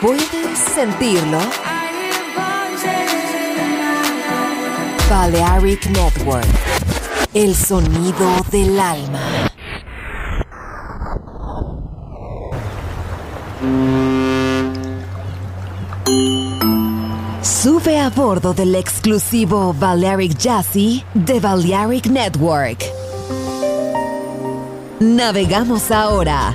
¿Puedes sentirlo? Balearic Network. El sonido del alma. Sube a bordo del exclusivo Balearic Jazzy de Balearic Network. Navegamos ahora.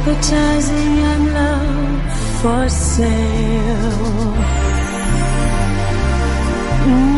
Appetizing young love for sale. Mm,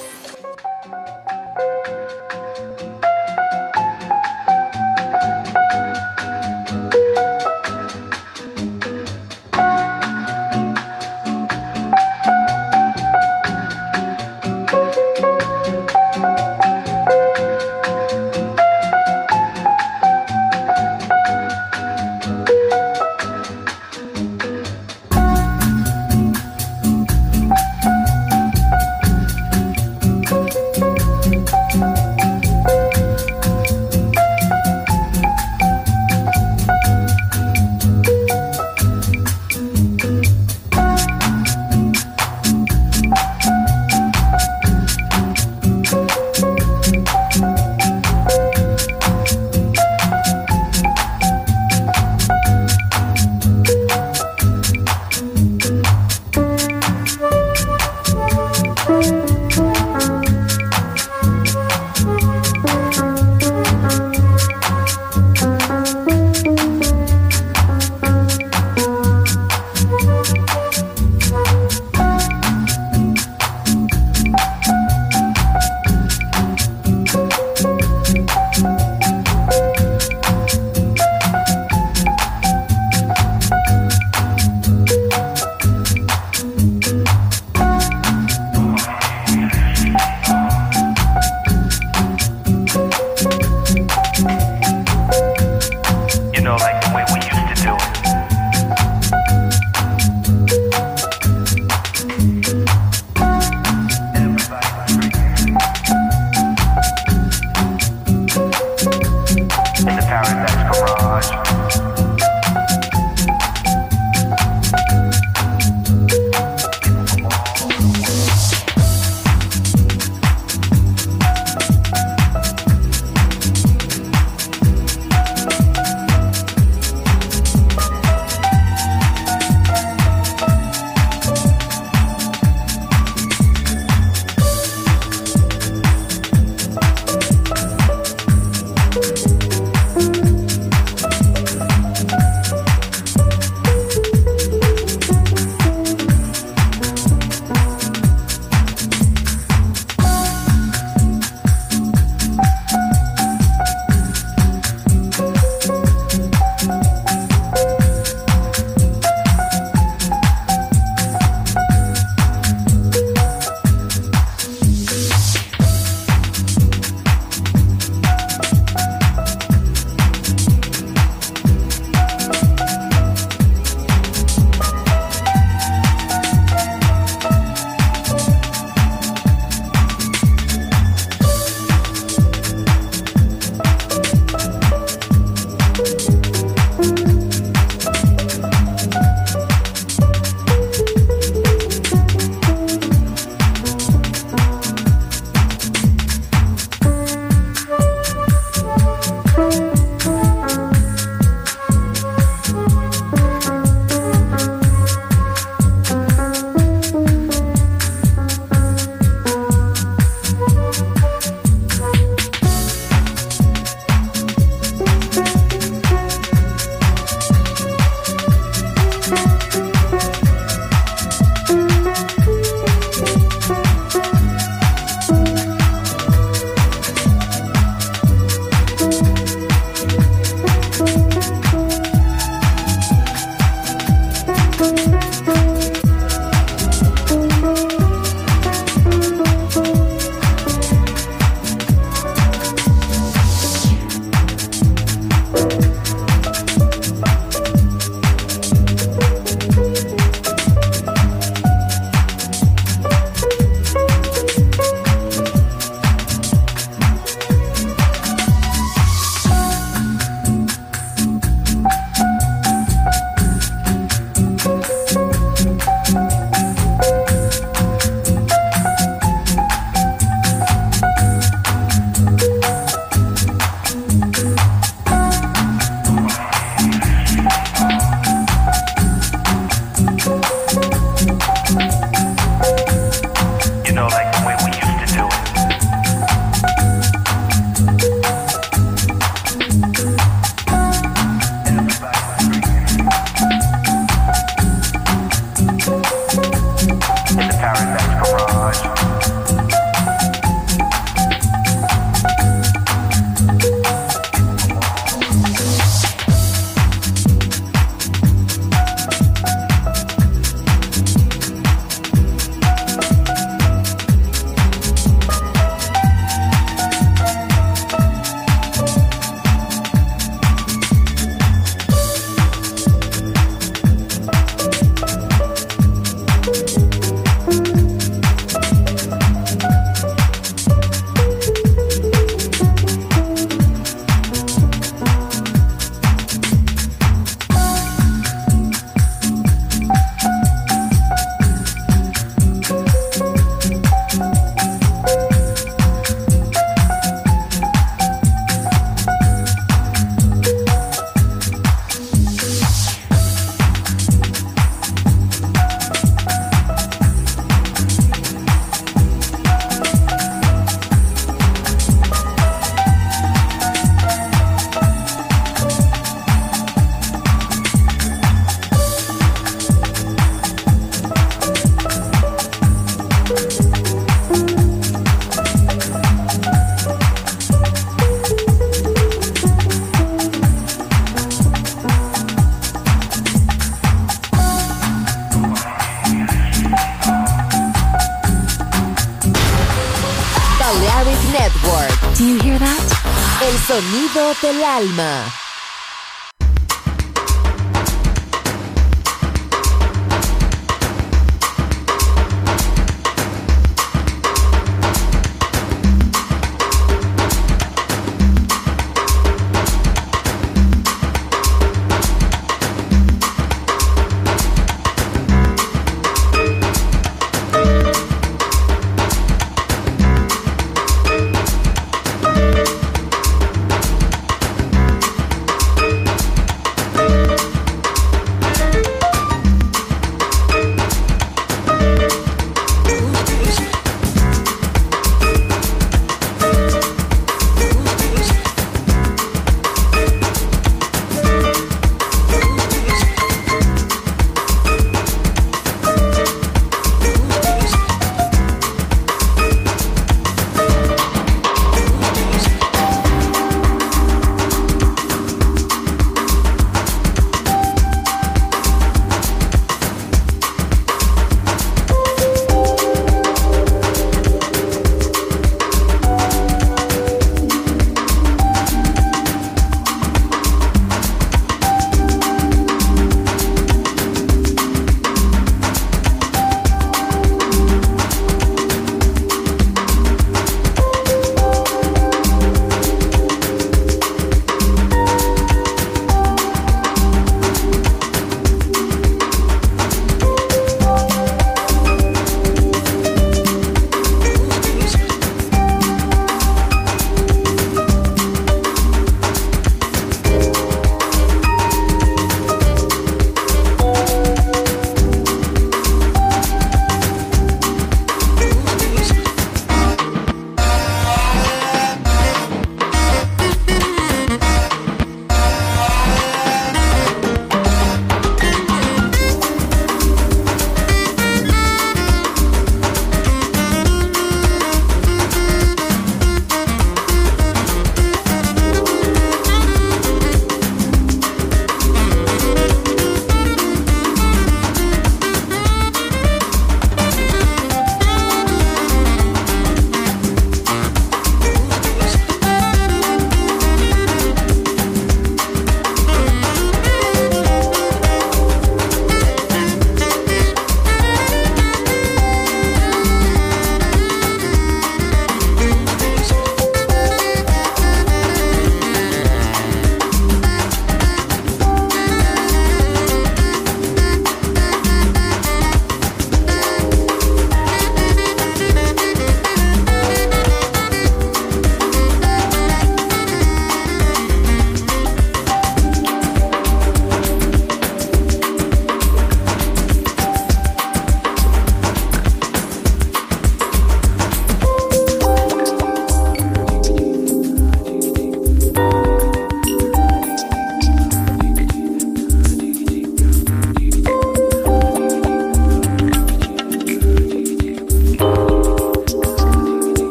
Sonido del alma.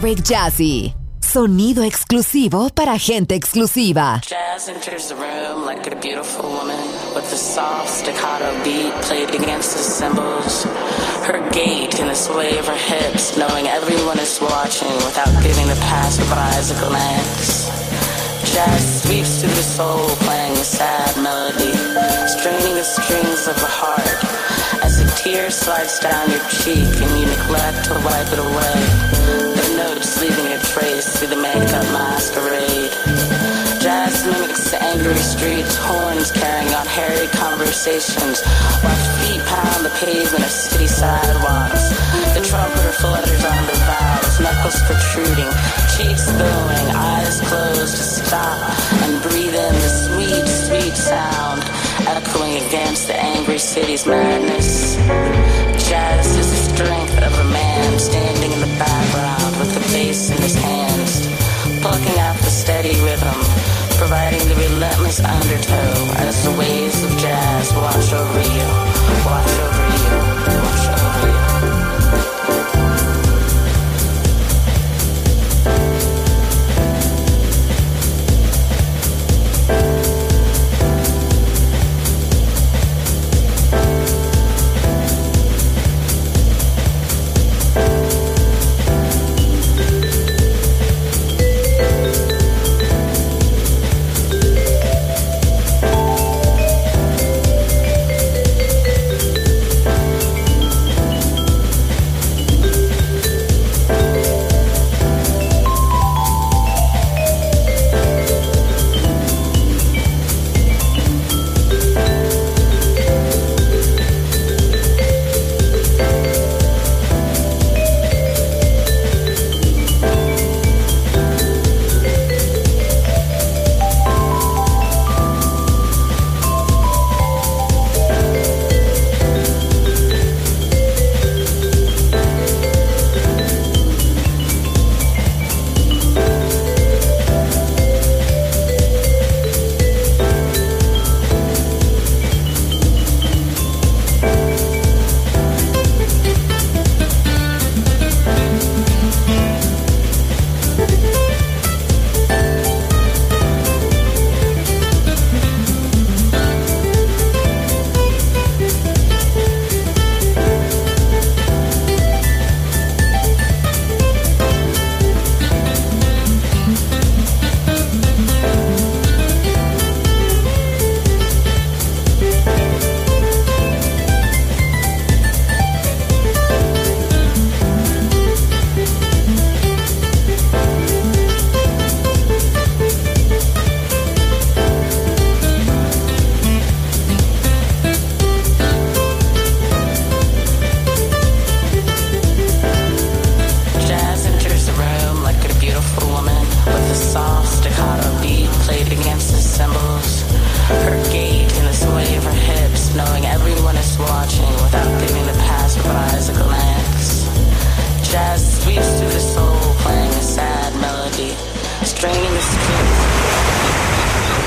Balearic Jazzy. Sonido exclusivo para gente exclusiva. Jazz enters the room like a beautiful woman with a soft staccato beat played against the cymbals. Her gait and the sway of her hips, knowing everyone is watching without giving the passerbys a glance. Jazz sweeps through the soul, playing a sad melody, straining the strings of the heart. As a tear slides down your cheek and you neglect to wipe it away, leaving a trace through the makeup masquerade. Jazz mimics the angry streets, horns carrying on hairy conversations, while feet pound the pavement of city sidewalks. The trumpeter flutters on the vows, knuckles protruding, cheeks billowing, eyes closed to stop. And breathe in the sweet, sweet sound, echoing against the angry city's madness. Jazz is the strength of a man standing in the background with the bass in his hands, plucking out the steady rhythm, providing the relentless undertow as the waves of jazz wash over you, wash over you, wash over you.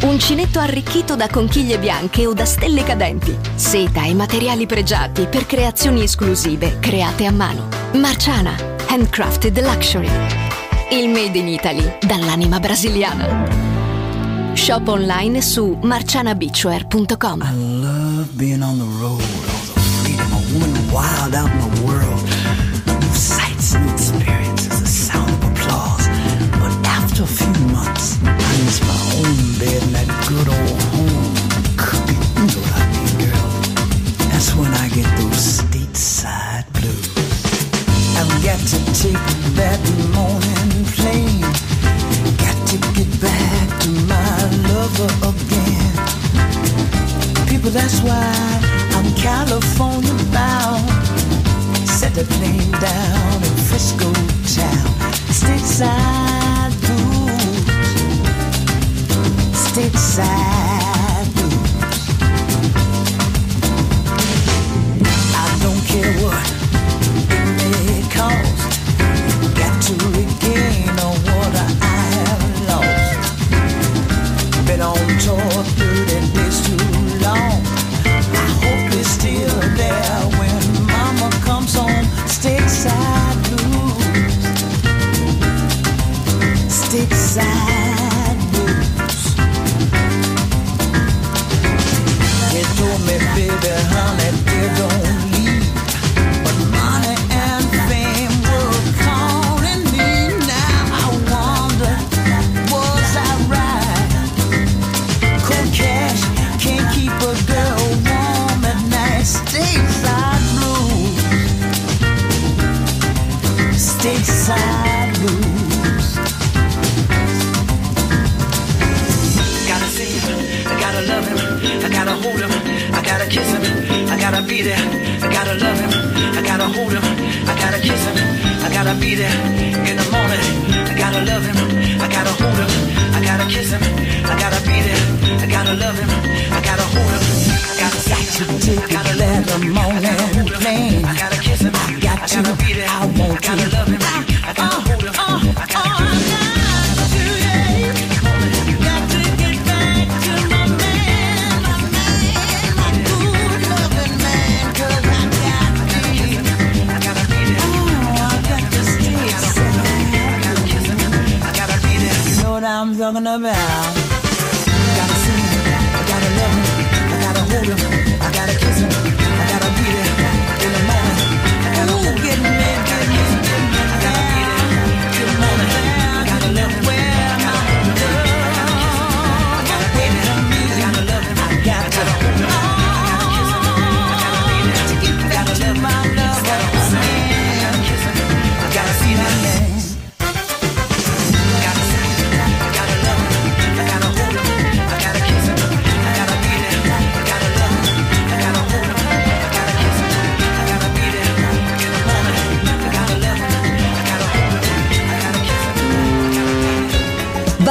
Uncinetto arricchito da conchiglie bianche o da stelle cadenti. Seta e materiali pregiati per creazioni esclusive create a mano. Marciana, handcrafted luxury. Il made in Italy dall'anima brasiliana. Shop online su marcianabeachwear.com. I love being on the road, all the freedom, a woman wild out in the world. Few months, I miss my own bed and that good old home cooking. You know what I mean, girl? That's when I get those stateside blues. I've got to take that morning plane. Got to get back to my lover again. People, that's why I'm California bound. Set the plane down in Frisco town. Stateside blues.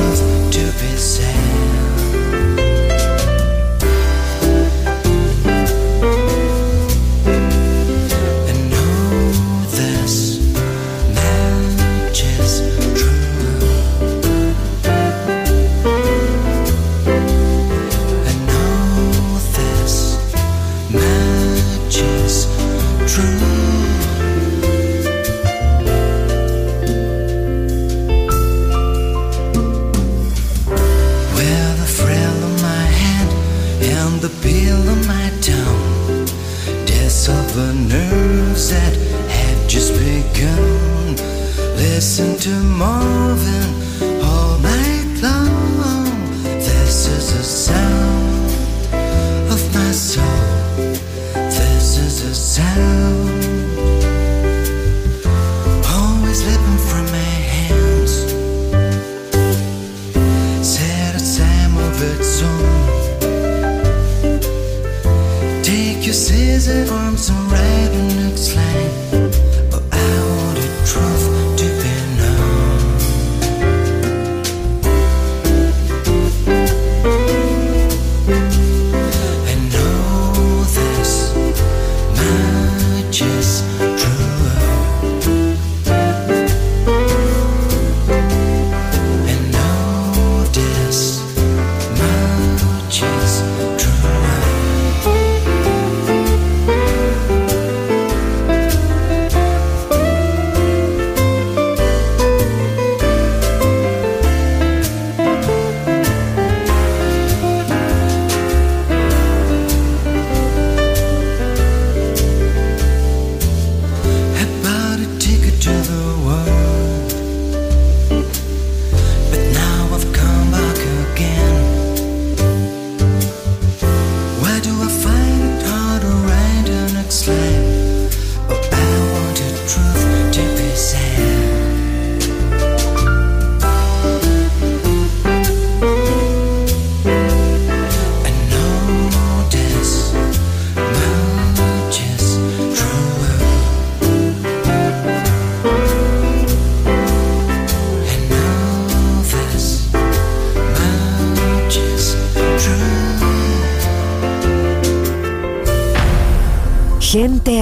things to be said.